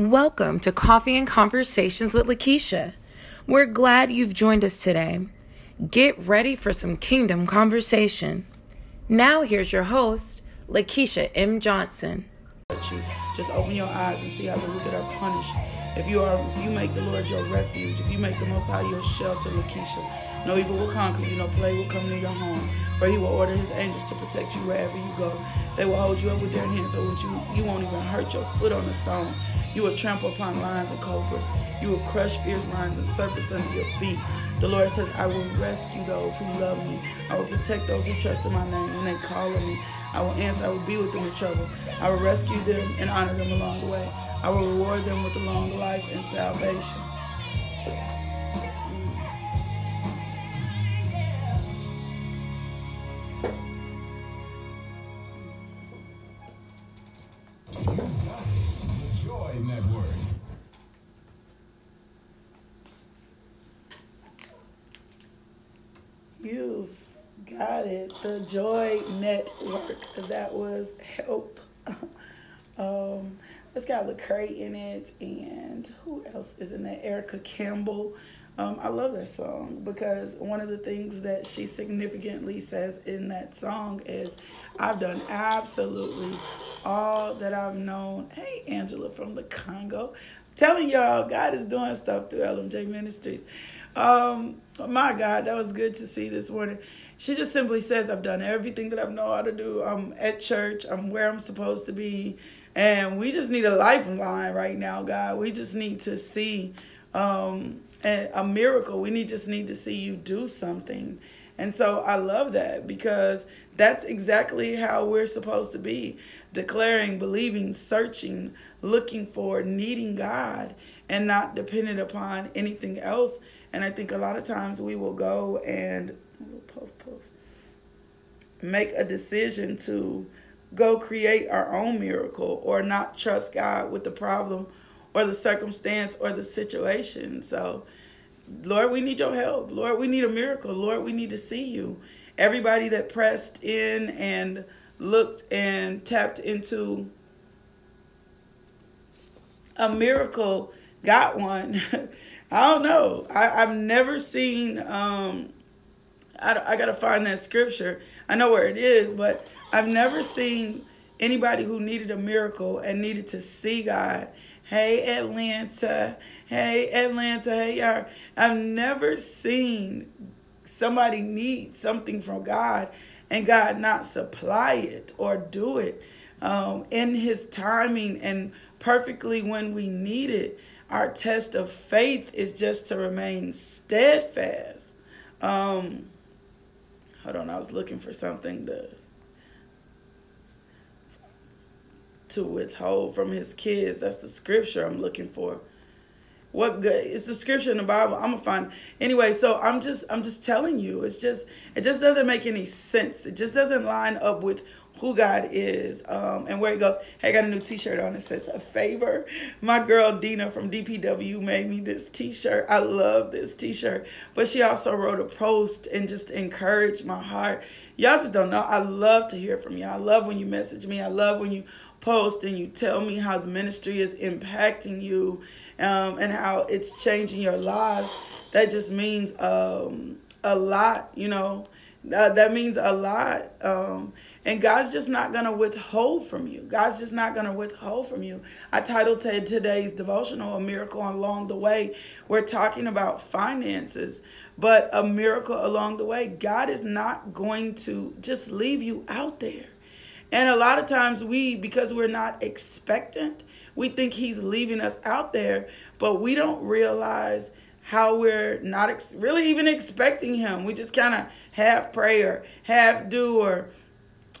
Welcome to Coffee and Conversations with Lakeisha. We're glad you've joined us today. Get ready for some kingdom conversation. Now, here's your host, Lakeisha M. Johnson. Just open your eyes and see how the wicked are punished. If you are, if you make the Lord your refuge, if you make the Most High your shelter, Lakeisha, no evil will conquer you, no plague will come near your home. For He will order His angels to protect you wherever you go. They will hold you up with their hands so that you you won't even hurt your foot on a stone. You will trample upon lions and cobras. You will crush fierce lions and serpents under your feet. The Lord says, I will rescue those who love me. I will protect those who trust in my name when they call on me. I will answer. I will be with them in trouble. I will rescue them and honor them along the way. I will reward them with a long life and salvation. You've got it. The Joy Network. That was help. um, it's got Lecrae in it, and who else is in that? Erica Campbell. Um, I love that song because one of the things that she significantly says in that song is, I've done absolutely all that I've known. Hey, Angela from the Congo. telling y'all, God is doing stuff through LMJ Ministries. Um, my God, that was good to see this morning. She just simply says, I've done everything that I've known how to do. I'm at church, I'm where I'm supposed to be. And we just need a lifeline right now, God. We just need to see um, a miracle. We need just need to see you do something. And so I love that because that's exactly how we're supposed to be declaring, believing, searching, looking for, needing God, and not dependent upon anything else. And I think a lot of times we will go and puff, puff, make a decision to go create our own miracle or not trust God with the problem or the circumstance or the situation. So, Lord, we need your help. Lord, we need a miracle. Lord, we need to see you. Everybody that pressed in and looked and tapped into a miracle got one. I don't know. I, have never seen, um, I, I got to find that scripture. I know where it is, but I've never seen anybody who needed a miracle and needed to see God. Hey, Atlanta. Hey, Atlanta. Hey, y'all. I've never seen somebody need something from God and God not supply it or do it um, in His timing and perfectly when we need it. Our test of faith is just to remain steadfast. Um, hold on, I was looking for something to to withhold from his kids. That's the scripture I'm looking for. What good? It's the scripture in the Bible. I'm gonna find anyway. So I'm just I'm just telling you. It's just it just doesn't make any sense. It just doesn't line up with who God is um, and where He goes. Hey, I got a new T-shirt on. It says a favor. My girl Dina from DPW made me this T-shirt. I love this T-shirt. But she also wrote a post and just encouraged my heart. Y'all just don't know. I love to hear from you. I love when you message me. I love when you post and you tell me how the ministry is impacting you um, and how it's changing your lives, that just means um, a lot, you know. That means a lot. Um, and God's just not going to withhold from you. God's just not going to withhold from you. I titled today's devotional A Miracle Along the Way. We're talking about finances, but a miracle along the way. God is not going to just leave you out there. And a lot of times we, because we're not expectant, we think he's leaving us out there, but we don't realize how we're not ex- really even expecting him. We just kind of half pray or half do, or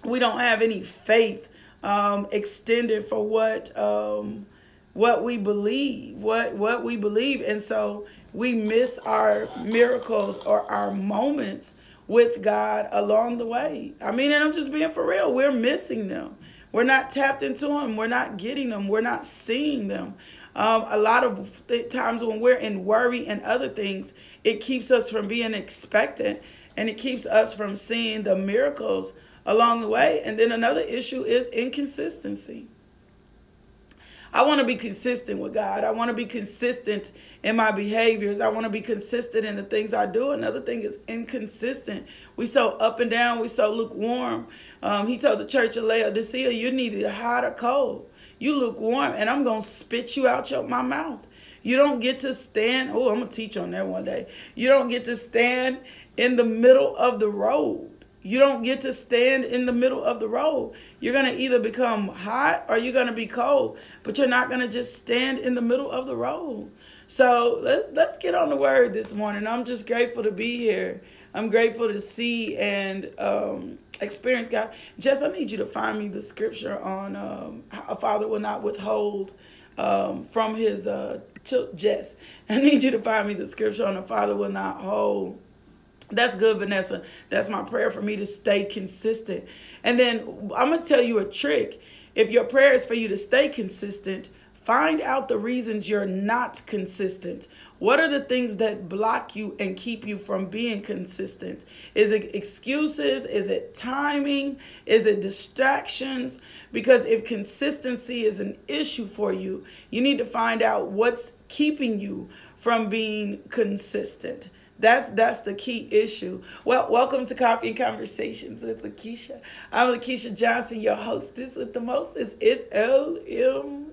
we don't have any faith um, extended for what um, what we believe, what what we believe, and so we miss our miracles or our moments with God along the way. I mean, and I'm just being for real. We're missing them. We're not tapped into them. We're not getting them. We're not seeing them. Um, a lot of times when we're in worry and other things, it keeps us from being expectant and it keeps us from seeing the miracles along the way. And then another issue is inconsistency. I want to be consistent with God. I want to be consistent in my behaviors. I want to be consistent in the things I do. Another thing is inconsistent. We so up and down. We so lukewarm. Um, he told the church of Laodicea, you need hot or cold. You lukewarm, and I'm gonna spit you out your my mouth. You don't get to stand. Oh, I'm gonna teach on that one day. You don't get to stand in the middle of the road. You don't get to stand in the middle of the road. You're going to either become hot or you're going to be cold, but you're not going to just stand in the middle of the road. So let's let's get on the word this morning. I'm just grateful to be here. I'm grateful to see and um, experience God. Jess, I need you to find me the scripture on um, a father will not withhold um, from his uh, Jess. I need you to find me the scripture on a father will not hold that's good, Vanessa. That's my prayer for me to stay consistent. And then I'm going to tell you a trick. If your prayer is for you to stay consistent, find out the reasons you're not consistent. What are the things that block you and keep you from being consistent? Is it excuses? Is it timing? Is it distractions? Because if consistency is an issue for you, you need to find out what's keeping you from being consistent. That's that's the key issue. Well, welcome to Coffee and Conversations with Lakeisha. I'm Lakeisha Johnson, your hostess with the mostest. It's LMJ.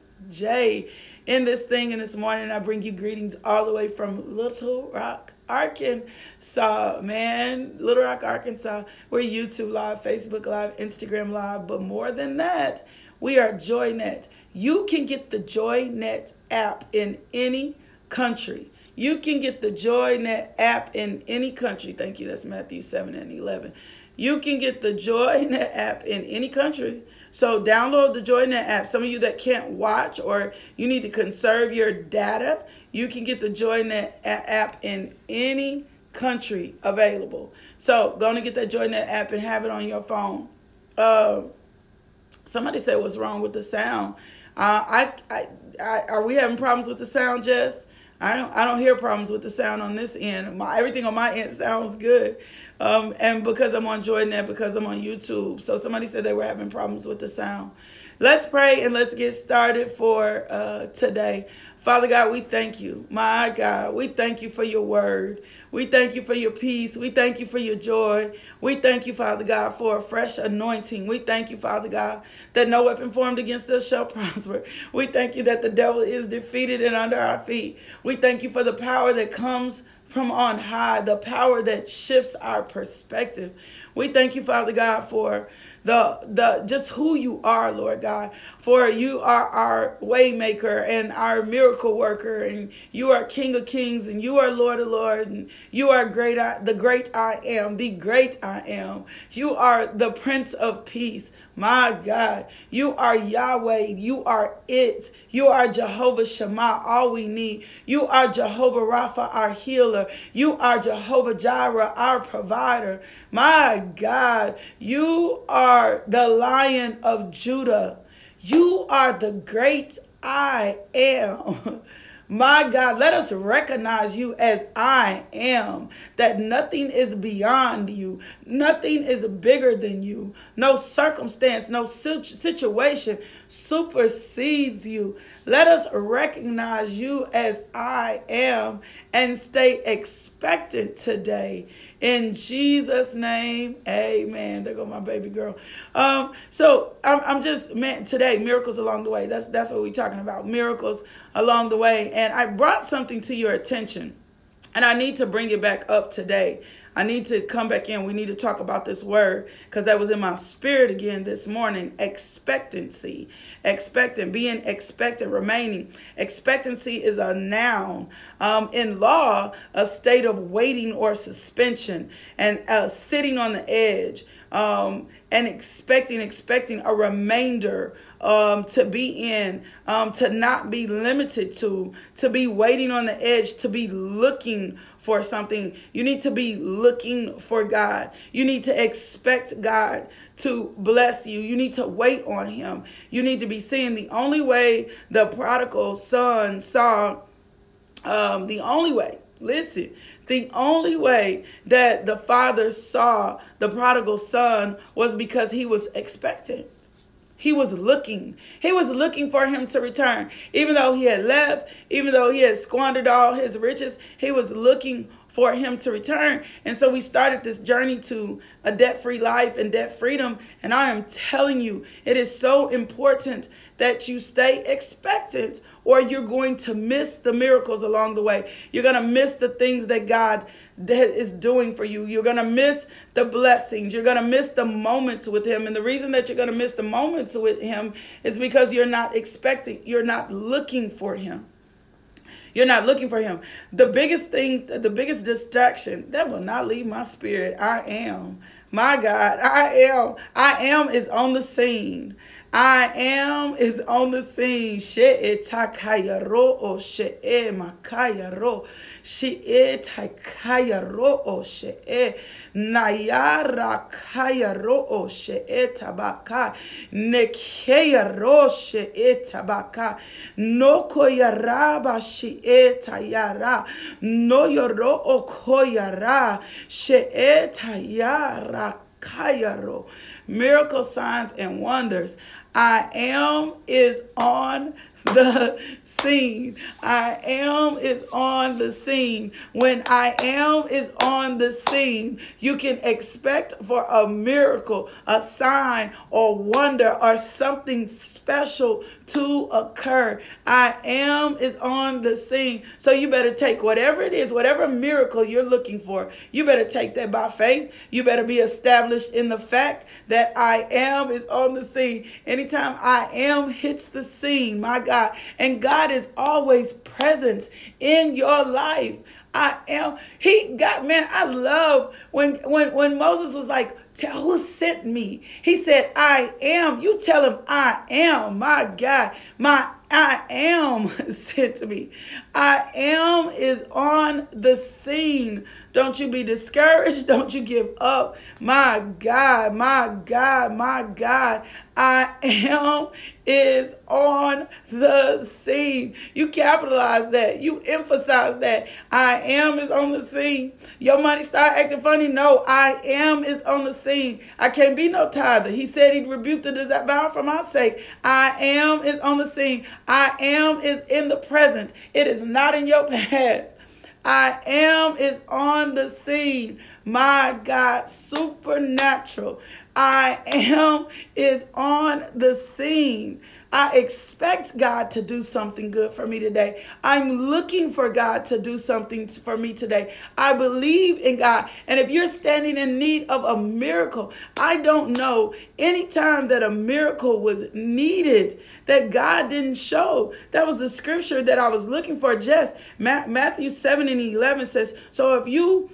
In this thing, and this morning, I bring you greetings all the way from Little Rock, Arkansas. Man, Little Rock, Arkansas. We're YouTube Live, Facebook Live, Instagram Live, but more than that, we are JoyNet. You can get the JoyNet app in any country. You can get the JoyNet app in any country. Thank you. That's Matthew 7 and 11. You can get the JoyNet app in any country. So download the JoyNet app. Some of you that can't watch or you need to conserve your data, you can get the JoyNet app in any country available. So go and get that JoyNet app and have it on your phone. Uh, somebody said what's wrong with the sound. Uh, I, I, I, are we having problems with the sound, Jess? I don't I don't hear problems with the sound on this end. My everything on my end sounds good. Um, and because I'm on JoyNet, because I'm on YouTube. So somebody said they were having problems with the sound. Let's pray and let's get started for uh, today. Father God, we thank you. My God, we thank you for your word. We thank you for your peace. We thank you for your joy. We thank you, Father God, for a fresh anointing. We thank you, Father God, that no weapon formed against us shall prosper. We thank you that the devil is defeated and under our feet. We thank you for the power that comes from on high, the power that shifts our perspective. We thank you, Father God, for the the just who you are, Lord God. For you are our waymaker and our miracle worker, and you are King of Kings, and you are Lord of Lords, and you are great I, the great I am, the great I am. You are the Prince of Peace. My God, you are Yahweh. You are it. You are Jehovah Shammah, all we need. You are Jehovah Rapha, our healer. You are Jehovah Jireh, our provider. My God, you are the lion of Judah. You are the great I am. My God, let us recognize you as I am, that nothing is beyond you, nothing is bigger than you, no circumstance, no situation supersedes you. Let us recognize you as I am and stay expectant today in Jesus' name, amen. There go my baby girl. Um, so I'm, I'm just man today, miracles along the way. That's that's what we're talking about. Miracles along the way. And I brought something to your attention. And I need to bring it back up today. I need to come back in. We need to talk about this word because that was in my spirit again this morning. Expectancy. Expectant, being expectant, remaining. Expectancy is a noun. Um, in law, a state of waiting or suspension and uh, sitting on the edge um, and expecting, expecting a remainder um, to be in, um, to not be limited to, to be waiting on the edge, to be looking for something. You need to be looking for God. You need to expect God to bless you. You need to wait on Him. You need to be seeing the only way the prodigal son saw, um, the only way, listen, the only way that the father saw the prodigal son was because he was expectant. He was looking. He was looking for him to return. Even though he had left, even though he had squandered all his riches, he was looking for him to return. And so we started this journey to a debt free life and debt freedom. And I am telling you, it is so important that you stay expectant or you're going to miss the miracles along the way. You're going to miss the things that God is doing for you. You're going to miss the blessings. You're going to miss the moments with him. And the reason that you're going to miss the moments with him is because you're not expecting, you're not looking for him. You're not looking for him. The biggest thing, the biggest distraction that will not leave my spirit, I am. My God, I am. I am is on the scene. I am is on the scene. She e takaya ro o she e. Nayara kaya ro she etabaka. Nekeya ro she etabaka. No koyaraba she etayara. No yoro o koyara. She etayara kayaro. Miracle signs and wonders. I am is on the scene. I am is on the scene. When I am is on the scene, you can expect for a miracle, a sign, or wonder, or something special to occur. I am is on the scene. So you better take whatever it is, whatever miracle you're looking for, you better take that by faith. You better be established in the fact that I am is on the scene. Anytime I am hits the scene, my God, and God is always present in your life. I am. He got man. I love when when when Moses was like, "Tell who sent me." He said, "I am." You tell him, "I am." My God, my I am sent to me. I am is on the scene. Don't you be discouraged. Don't you give up. My God, my God, my God. I am is on the scene. You capitalize that. You emphasize that. I am is on the scene. Your money start acting funny. No, I am is on the scene. I can't be no tither. He said he'd rebuke the devour for my sake. I am is on the scene. I am is in the present. It is not in your past. I am is on the scene. My God, supernatural. I am is on the scene. I expect God to do something good for me today. I'm looking for God to do something for me today. I believe in God. And if you're standing in need of a miracle, I don't know any time that a miracle was needed that God didn't show. That was the scripture that I was looking for. Just Matthew 7 and 11 says, So if you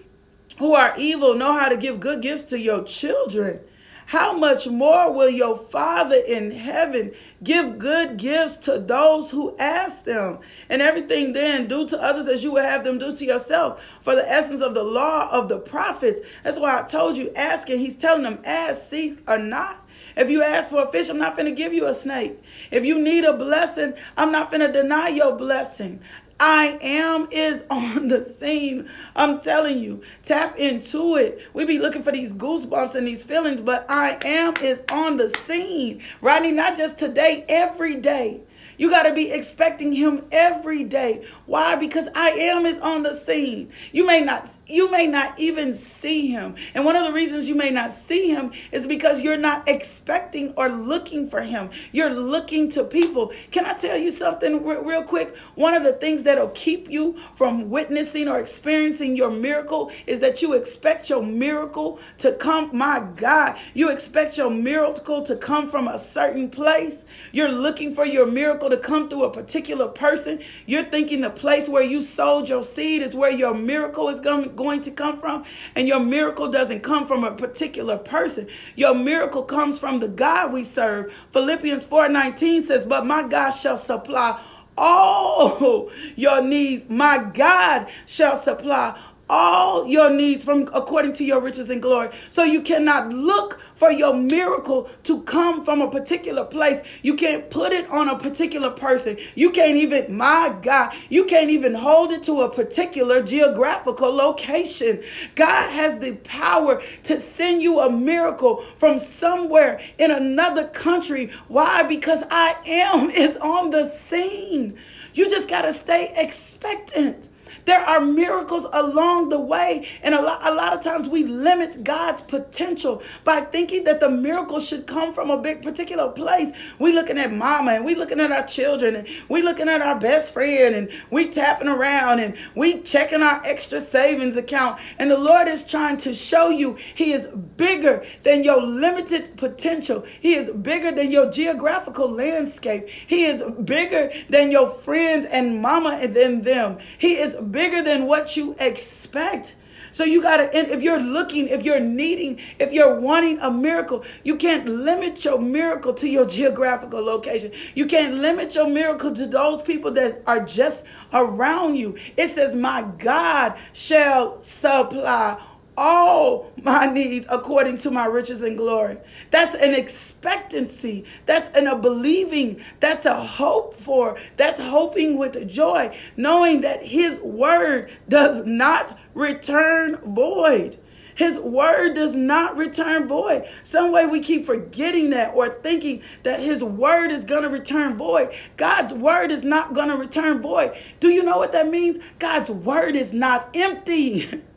who are evil know how to give good gifts to your children, how much more will your Father in heaven give good gifts to those who ask them? And everything then do to others as you would have them do to yourself. For the essence of the law of the prophets. That's why I told you, asking. He's telling them, ask, seek, or not. If you ask for a fish, I'm not going to give you a snake. If you need a blessing, I'm not going to deny your blessing. I am is on the scene. I'm telling you, tap into it. We be looking for these goosebumps and these feelings, but I am is on the scene. Rodney, not just today, every day. You got to be expecting him every day. Why? Because I am is on the scene. You may not you may not even see him. And one of the reasons you may not see him is because you're not expecting or looking for him. You're looking to people. Can I tell you something real, real quick? One of the things that'll keep you from witnessing or experiencing your miracle is that you expect your miracle to come. My God, you expect your miracle to come from a certain place. You're looking for your miracle to come through a particular person. You're thinking the place where you sowed your seed is where your miracle is going, going to come from. And your miracle doesn't come from a particular person. Your miracle comes from the God we serve. Philippians 4:19 says, "But my God shall supply all your needs. My God shall supply all your needs from according to your riches and glory. So you cannot look for your miracle to come from a particular place. You can't put it on a particular person. You can't even, my God, you can't even hold it to a particular geographical location. God has the power to send you a miracle from somewhere in another country. Why? Because I am is on the scene. You just got to stay expectant. There are miracles along the way. And a lot, a lot of times we limit God's potential by thinking that the miracle should come from a big particular place. We looking at mama and we looking at our children and we looking at our best friend and we tapping around and we checking our extra savings account. And the Lord is trying to show you he is bigger than your limited potential. He is bigger than your geographical landscape. He is bigger than your friends and mama and then them. He is bigger than what you expect. So you got to, if you're looking, if you're needing, if you're wanting a miracle, you can't limit your miracle to your geographical location. You can't limit your miracle to those people that are just around you. It says, My God shall supply all my needs according to my riches and glory. That's an expectancy. That's an, a believing. That's a hope for. That's hoping with joy, knowing that His word does not return void. His word does not return void. Some way we keep forgetting that or thinking that his word is going to return void. God's word is not going to return void. Do you know what that means? God's word is not empty.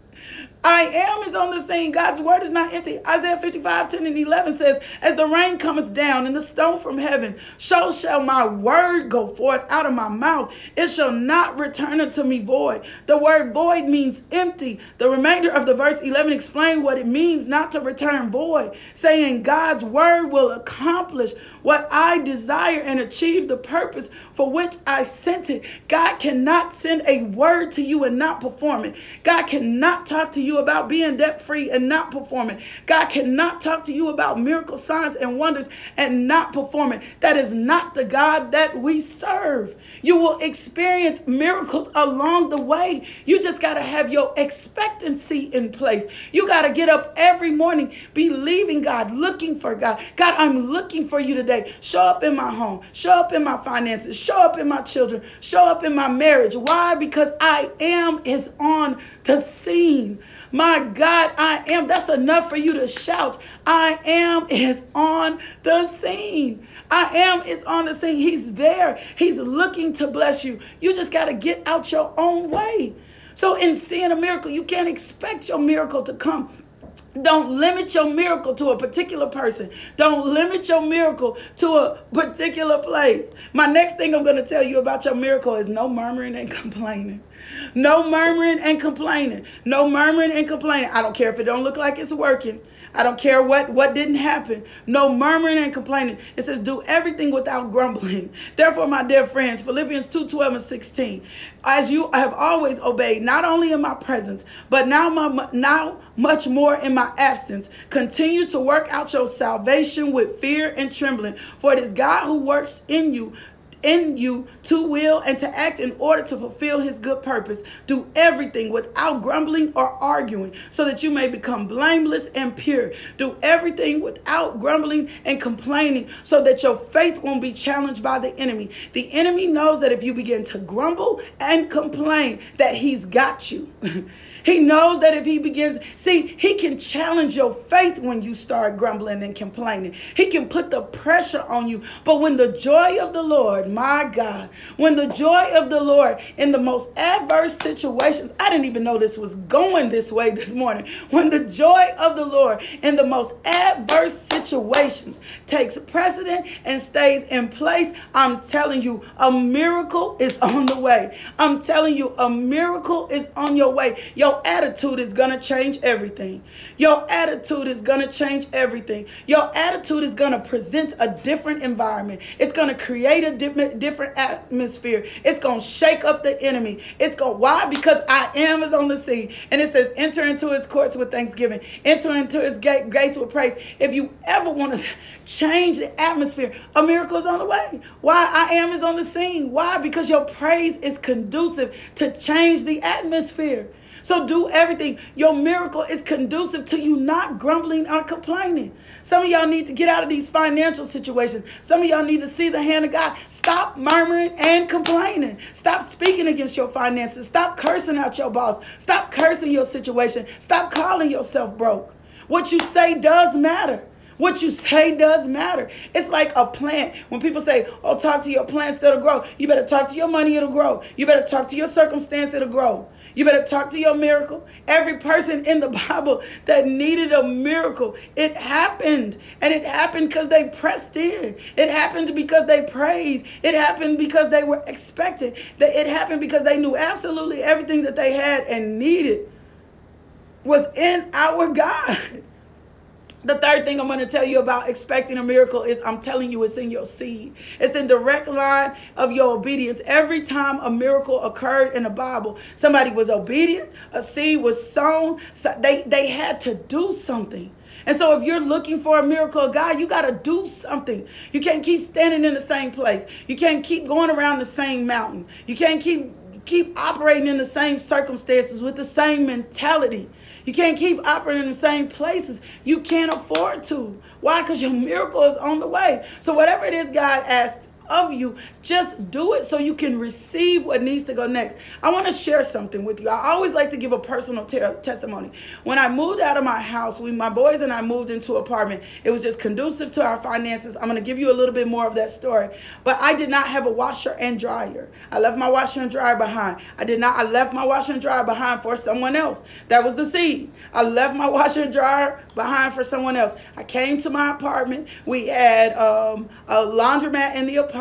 I am is on the scene. God's word is not empty. Isaiah 55, 10 and 11 says, As the rain cometh down and the snow from heaven, so shall my word go forth out of my mouth. It shall not return unto me void. The word void means empty. The remainder of the verse 11 explain what it means not to return void, saying God's word will accomplish what I desire and achieve the purpose for which I sent it. God cannot send a word to you and not perform it. God cannot talk to about being debt free and not performing. God cannot talk to you about miracle signs and wonders and not performing. That is not the God that we serve. You will experience miracles along the way. You just got to have your expectancy in place. You got to get up every morning believing God, looking for God. God, I'm looking for you today. Show up in my home, show up in my finances, show up in my children, show up in my marriage. Why? Because I am is on the scene. My God, I am. That's enough for you to shout. I am is on the scene. I am is on the scene. He's there. He's looking to bless you. You just got to get out your own way. So, in seeing a miracle, you can't expect your miracle to come don't limit your miracle to a particular person. Don't limit your miracle to a particular place. My next thing I'm going to tell you about your miracle is no murmuring and complaining. No murmuring and complaining. No murmuring and complaining. I don't care if it don't look like it's working. I don't care what what didn't happen. No murmuring and complaining. It says do everything without grumbling. Therefore, my dear friends, Philippians 2, 12 and 16. As you have always obeyed, not only in my presence, but now my now much more in my absence. Continue to work out your salvation with fear and trembling. For it is God who works in you in you to will and to act in order to fulfill his good purpose. Do everything without grumbling or arguing, so that you may become blameless and pure. Do everything without grumbling and complaining, so that your faith won't be challenged by the enemy. The enemy knows that if you begin to grumble and complain, that he's got you. He knows that if he begins, see, he can challenge your faith when you start grumbling and complaining. He can put the pressure on you. But when the joy of the Lord, my God, when the joy of the Lord in the most adverse situations, I didn't even know this was going this way this morning. When the joy of the Lord in the most adverse situations takes precedent and stays in place, I'm telling you, a miracle is on the way. I'm telling you, a miracle is on your way. Your attitude is going to change everything. Your attitude is going to change everything. Your attitude is going to present a different environment. It's going to create a different atmosphere. It's going to shake up the enemy. It's going why? Because I am is on the scene. And it says enter into his courts with thanksgiving. Enter into his gate, gates with praise. If you ever want to change the atmosphere, a miracle is on the way. Why? I am is on the scene. Why? Because your praise is conducive to change the atmosphere. So do everything. Your miracle is conducive to you not grumbling or complaining. Some of y'all need to get out of these financial situations. Some of y'all need to see the hand of God. Stop murmuring and complaining. Stop speaking against your finances. Stop cursing out your boss. Stop cursing your situation. Stop calling yourself broke. What you say does matter. What you say does matter. It's like a plant. When people say, oh, talk to your plants that'll grow, you better talk to your money, it'll grow. You better talk to your circumstance, it'll grow. You better talk to your miracle. Every person in the Bible that needed a miracle, it happened. And it happened because they pressed in. It happened because they praised. It happened because they were expecting. It happened because they knew absolutely everything that they had and needed was in our God. The third thing I'm going to tell you about expecting a miracle is I'm telling you it's in your seed. It's in direct line of your obedience. Every time a miracle occurred in the Bible, somebody was obedient, a seed was sown, so they, they had to do something. And so if you're looking for a miracle of God, you got to do something. You can't keep standing in the same place. You can't keep going around the same mountain. You can't keep keep operating in the same circumstances with the same mentality. You can't keep operating in the same places. You can't afford to. Why? Because your miracle is on the way. So whatever it is God asked of you. Just do it so you can receive what needs to go next. I want to share something with you. I always like to give a personal testimony. When I moved out of my house, we, my boys and I moved into an apartment. It was just conducive to our finances. I'm going to give you a little bit more of that story. But I did not have a washer and dryer. I left my washer and dryer behind. I did not. I left my washer and dryer behind for someone else. That was the seed. I left my washer and dryer behind for someone else. I came to my apartment. We had um, a laundromat in the apartment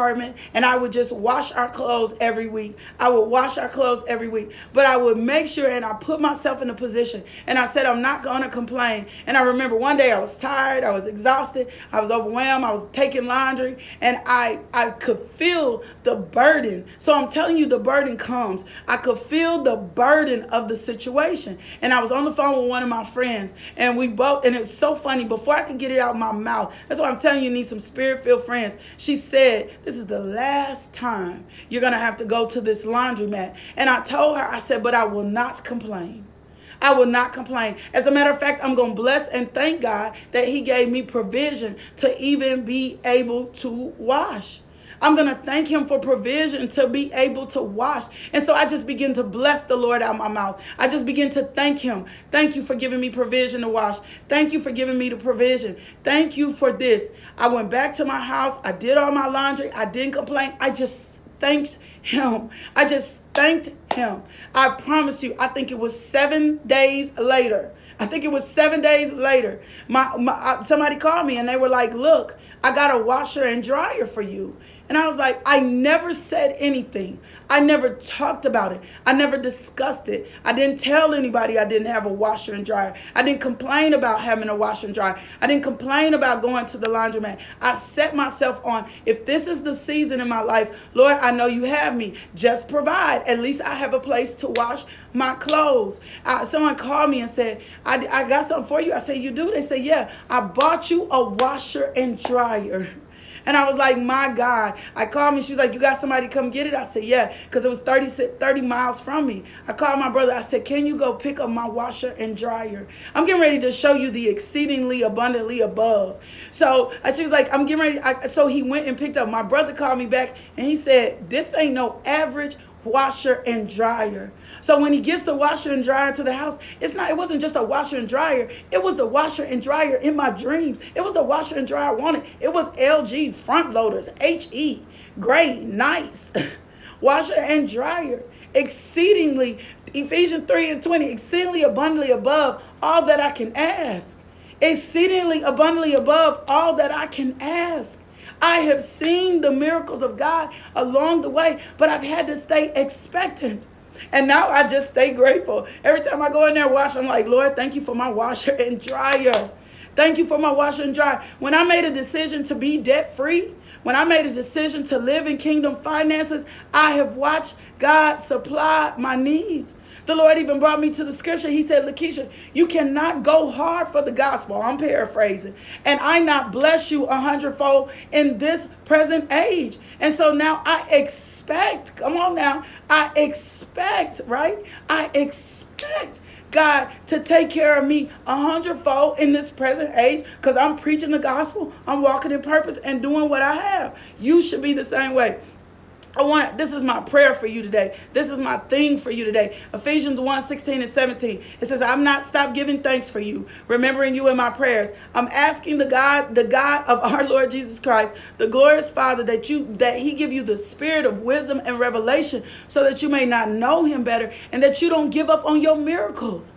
and I would just wash our clothes every week. I would wash our clothes every week. But I would make sure and I put myself in a position and I said, I'm not going to complain. And I remember one day I was tired, I was exhausted, I was overwhelmed, I was taking laundry, and I, I could feel the burden. So I'm telling you, the burden comes. I could feel the burden of the situation. And I was on the phone with one of my friends, and we both, and it's so funny, before I could get it out of my mouth, that's why I'm telling you, you need some spirit filled friends. She said, this is the last time you're going to have to go to this laundromat. And I told her, I said, but I will not complain. I will not complain. As a matter of fact, I'm going to bless and thank God that He gave me provision to even be able to wash. I'm going to thank him for provision to be able to wash. And so I just begin to bless the Lord out my mouth. I just begin to thank him. Thank you for giving me provision to wash. Thank you for giving me the provision. Thank you for this. I went back to my house. I did all my laundry. I didn't complain. I just thanked him. I just thanked him. I promise you, I think it was seven days later. I think it was seven days later. My, my somebody called me and they were like, "Look, I got a washer and dryer for you." And I was like, I never said anything. I never talked about it. I never discussed it. I didn't tell anybody I didn't have a washer and dryer. I didn't complain about having a washer and dryer. I didn't complain about going to the laundromat. I set myself on, if this is the season in my life, Lord, I know you have me. Just provide. At least I have a place to wash my clothes. someone called me and said, I, I got something for you. I said, You do? They said, Yeah, I bought you a washer and dryer. And I was like, my God. I called me. She was like, you got somebody come get it? I said, yeah, because it was 30, 30 miles from me. I called my brother. I said, can you go pick up my washer and dryer? I'm getting ready to show you the exceedingly abundantly above. So uh, she was like, I'm getting ready. I, so he went and picked up. My brother called me back and he said, this ain't no average washer and dryer. So when he gets the washer and dryer to the house, it's not it wasn't just a washer and dryer. It was the washer and dryer in my dreams. It was the washer and dryer I wanted. It was LG front loaders, HE, great, nice. washer and dryer. Exceedingly, Ephesians 3 and 20, exceedingly abundantly above all that I can ask. Exceedingly abundantly above all that I can ask. I have seen the miracles of God along the way, but I've had to stay expectant. And now I just stay grateful. Every time I go in there and wash, I'm like, Lord, thank you for my washer and dryer. Thank you for my washer and dryer. When I made a decision to be debt free, when I made a decision to live in kingdom finances, I have watched God supply my needs. The Lord even brought me to the scripture. He said, Lakeisha, you cannot go hard for the gospel. I'm paraphrasing. And I not bless you a hundredfold in this present age. And so now I expect, come on now, I expect, right? I expect God to take care of me a hundredfold in this present age because I'm preaching the gospel, I'm walking in purpose and doing what I have. You should be the same way. I want this is my prayer for you today. This is my thing for you today. Ephesians 1 16 and 17. It says, I'm not stopped giving thanks for you, remembering you in my prayers. I'm asking the God, the God of our Lord Jesus Christ, the glorious Father, that you that He give you the spirit of wisdom and revelation so that you may not know him better and that you don't give up on your miracles.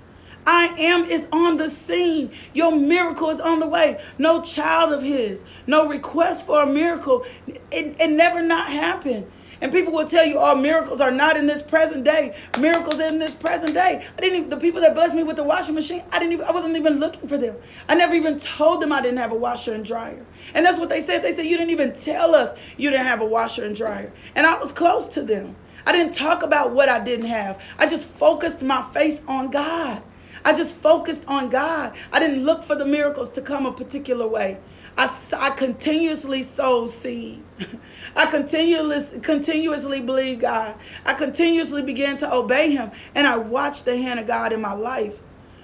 I am is on the scene. Your miracle is on the way. No child of his, no request for a miracle. It, it never not happened. And people will tell you, "Oh, miracles are not in this present day. Miracles in this present day." I didn't even the people that blessed me with the washing machine. I didn't even. I wasn't even looking for them. I never even told them I didn't have a washer and dryer. And that's what they said. They said you didn't even tell us you didn't have a washer and dryer. And I was close to them. I didn't talk about what I didn't have. I just focused my face on God. I just focused on God. I didn't look for the miracles to come a particular way. I, I continuously sowed seed. I continuously, continuously believed God. I continuously began to obey Him, and I watched the hand of God in my life.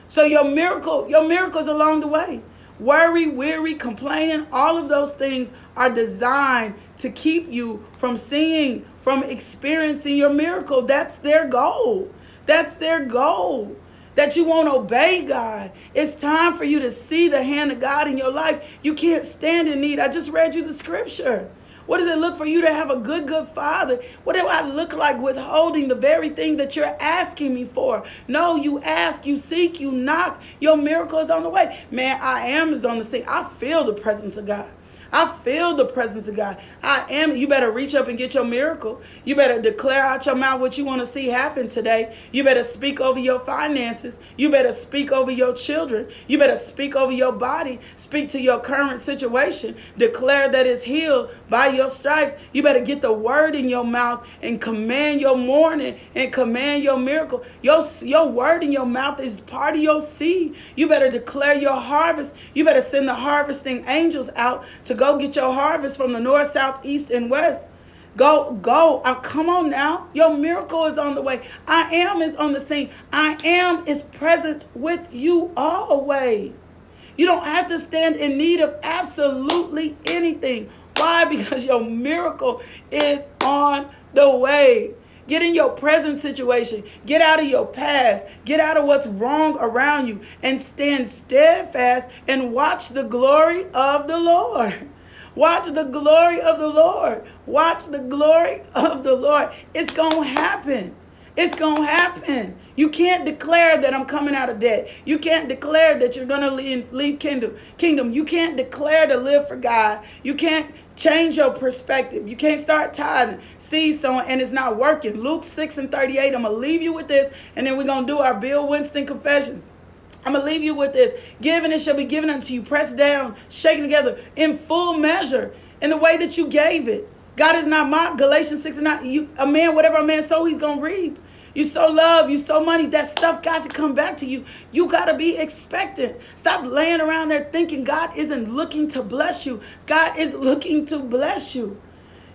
So your miracle, your miracles along the way. Worry, weary, complaining, all of those things are designed to keep you from seeing, from experiencing your miracle. That's their goal. That's their goal that you won't obey God. It's time for you to see the hand of God in your life. You can't stand in need. I just read you the scripture. What does it look for you to have a good, good father? What do I look like withholding the very thing that you're asking me for? No, you ask, you seek, you knock. Your miracle is on the way. Man, I am is on the scene. I feel the presence of God. I feel the presence of God. I am. You better reach up and get your miracle. You better declare out your mouth what you want to see happen today. You better speak over your finances. You better speak over your children. You better speak over your body. Speak to your current situation. Declare that it's healed by your stripes. You better get the word in your mouth and command your morning and command your miracle. Your, your word in your mouth is part of your seed. You better declare your harvest. You better send the harvesting angels out to go get your harvest from the north, south, east, and west. Go, go. Uh, come on now. Your miracle is on the way. I am is on the scene. I am is present with you always. You don't have to stand in need of absolutely anything. Why? Because your miracle is on the way. Get in your present situation. Get out of your past. Get out of what's wrong around you and stand steadfast and watch the glory of the Lord. Watch the glory of the Lord. Watch the glory of the Lord. It's going to happen. It's going to happen. You can't declare that I'm coming out of debt. You can't declare that you're going to leave, leave kingdom. Kingdom. You can't declare to live for God. You can't change your perspective. You can't start tithing, see someone, and it's not working. Luke 6 and 38. I'm going to leave you with this, and then we're going to do our Bill Winston confession. I'm going to leave you with this. Given it shall be given unto you, pressed down, shaken together in full measure in the way that you gave it. God is not mocked. Galatians 6 and 9. You, a man, whatever a man sow, he's going to reap. You sow love, you sow money, that stuff got to come back to you. You got to be expectant. Stop laying around there thinking God isn't looking to bless you. God is looking to bless you.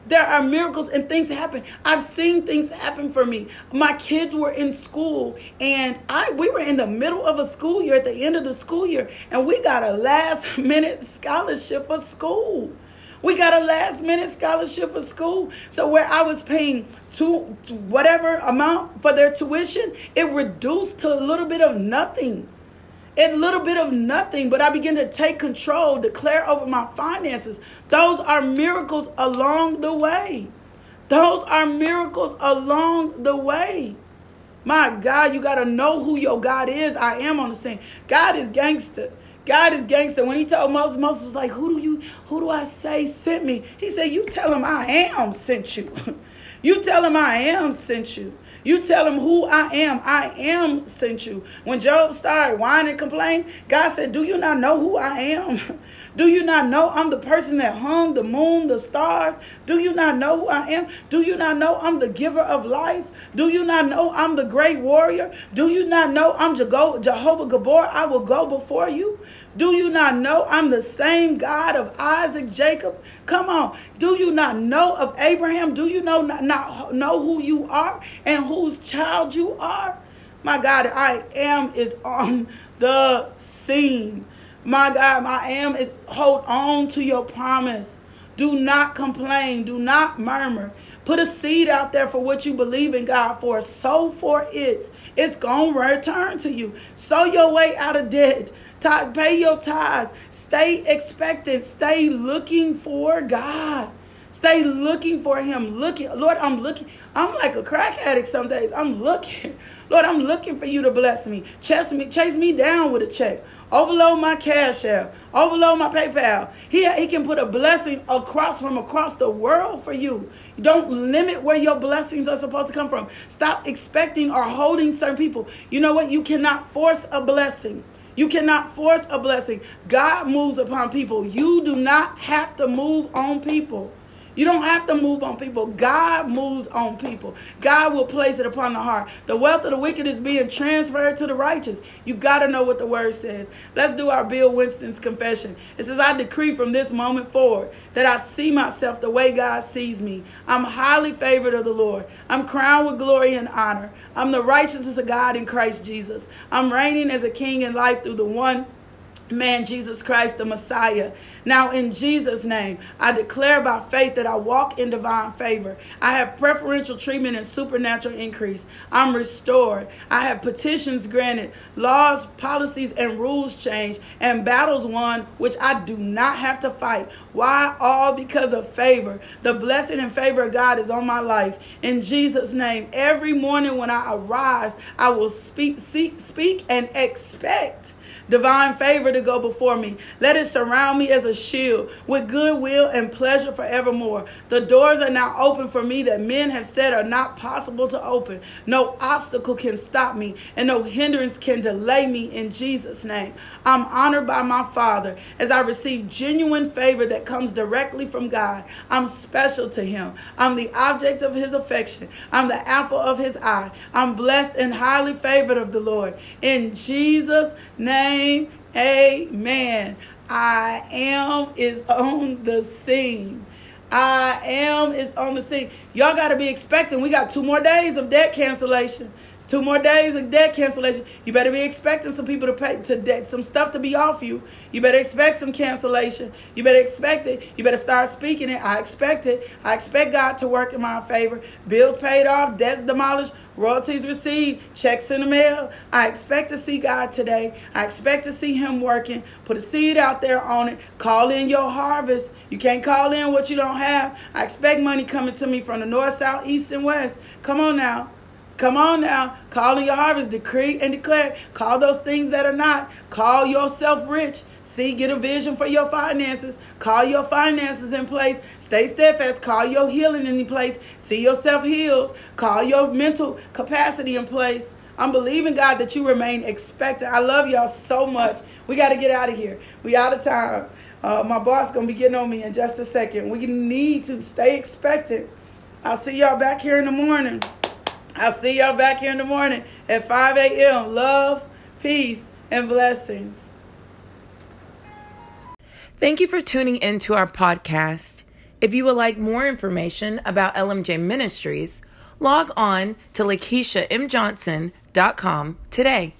There are miracles and things happen. I've seen things happen for me. My kids were in school and I we were in the middle of a school year at the end of the school year and we got a last minute scholarship for school. We got a last minute scholarship for school. So where I was paying two whatever amount for their tuition, it reduced to a little bit of nothing a little bit of nothing, but I begin to take control, declare over my finances. Those are miracles along the way. Those are miracles along the way. My God, you got to know who your God is. I am on the scene. God is gangster. God is gangster. When he told Moses, Moses was like, Who do you, who do I say sent me? He said, You tell him I am sent you. You tell him I am sent you. You tell him who I am. I am sent you. When Job started whining and complaining, God said, Do you not know who I am? Do you not know I'm the person that hung the moon, the stars? Do you not know who I am? Do you not know I'm the giver of life? Do you not know I'm the great warrior? Do you not know I'm Jehovah Gabor? I will go before you. Do you not know I'm the same God of Isaac, Jacob? Come on. Do you not know of Abraham? Do you know not, not know who you are and whose child you are? My God, I am is on the scene. My God, I am is hold on to your promise. Do not complain. Do not murmur. Put a seed out there for what you believe in God for. Sow for it. It's going to return to you. Sow your way out of debt. Pay your tithes. Stay expectant. Stay looking for God. Stay looking for Him. Looking, Lord, I'm looking. I'm like a crack addict some days. I'm looking. Lord, I'm looking for you to bless me. Chase me, chase me down with a check. Overload my cash app. Overload my PayPal. He, he can put a blessing across from across the world for you. Don't limit where your blessings are supposed to come from. Stop expecting or holding certain people. You know what? You cannot force a blessing. You cannot force a blessing. God moves upon people. You do not have to move on people. You don't have to move on people. God moves on people. God will place it upon the heart. The wealth of the wicked is being transferred to the righteous. You got to know what the word says. Let's do our Bill Winston's confession. It says, I decree from this moment forward that I see myself the way God sees me. I'm highly favored of the Lord. I'm crowned with glory and honor. I'm the righteousness of God in Christ Jesus. I'm reigning as a king in life through the one man Jesus Christ the Messiah. Now, in Jesus' name, I declare by faith that I walk in divine favor. I have preferential treatment and supernatural increase. I'm restored. I have petitions granted, laws, policies, and rules changed, and battles won, which I do not have to fight. Why? All because of favor. The blessing and favor of God is on my life. In Jesus' name, every morning when I arise, I will speak, seek, speak, and expect divine favor to go before me. Let it surround me as a shield with goodwill and pleasure forevermore. The doors are now open for me that men have said are not possible to open. No obstacle can stop me, and no hindrance can delay me in Jesus' name. I'm honored by my Father as I receive genuine favor that comes directly from God. I'm special to Him. I'm the object of His affection. I'm the apple of His eye. I'm blessed and highly favored of the Lord. In Jesus' name, amen. I am is on the scene. I am is on the scene. Y'all got to be expecting. We got two more days of debt cancellation. Two more days of debt cancellation. You better be expecting some people to pay to debt, some stuff to be off you. You better expect some cancellation. You better expect it. You better start speaking it. I expect it. I expect God to work in my favor. Bills paid off, debts demolished, royalties received, checks in the mail. I expect to see God today. I expect to see Him working. Put a seed out there on it. Call in your harvest. You can't call in what you don't have. I expect money coming to me from the north, south, east, and west. Come on now. Come on now. Call in your harvest. Decree and declare. Call those things that are not. Call yourself rich. See, get a vision for your finances. Call your finances in place. Stay steadfast. Call your healing in place. See yourself healed. Call your mental capacity in place. I'm believing, God, that you remain expectant. I love y'all so much. We got to get out of here. We out of time. Uh, my boss going to be getting on me in just a second. We need to stay expectant. I'll see y'all back here in the morning. I'll see y'all back here in the morning at 5 a.m. Love, peace, and blessings. Thank you for tuning into our podcast. If you would like more information about LMJ Ministries, log on to LakeishaMJohnson.com today.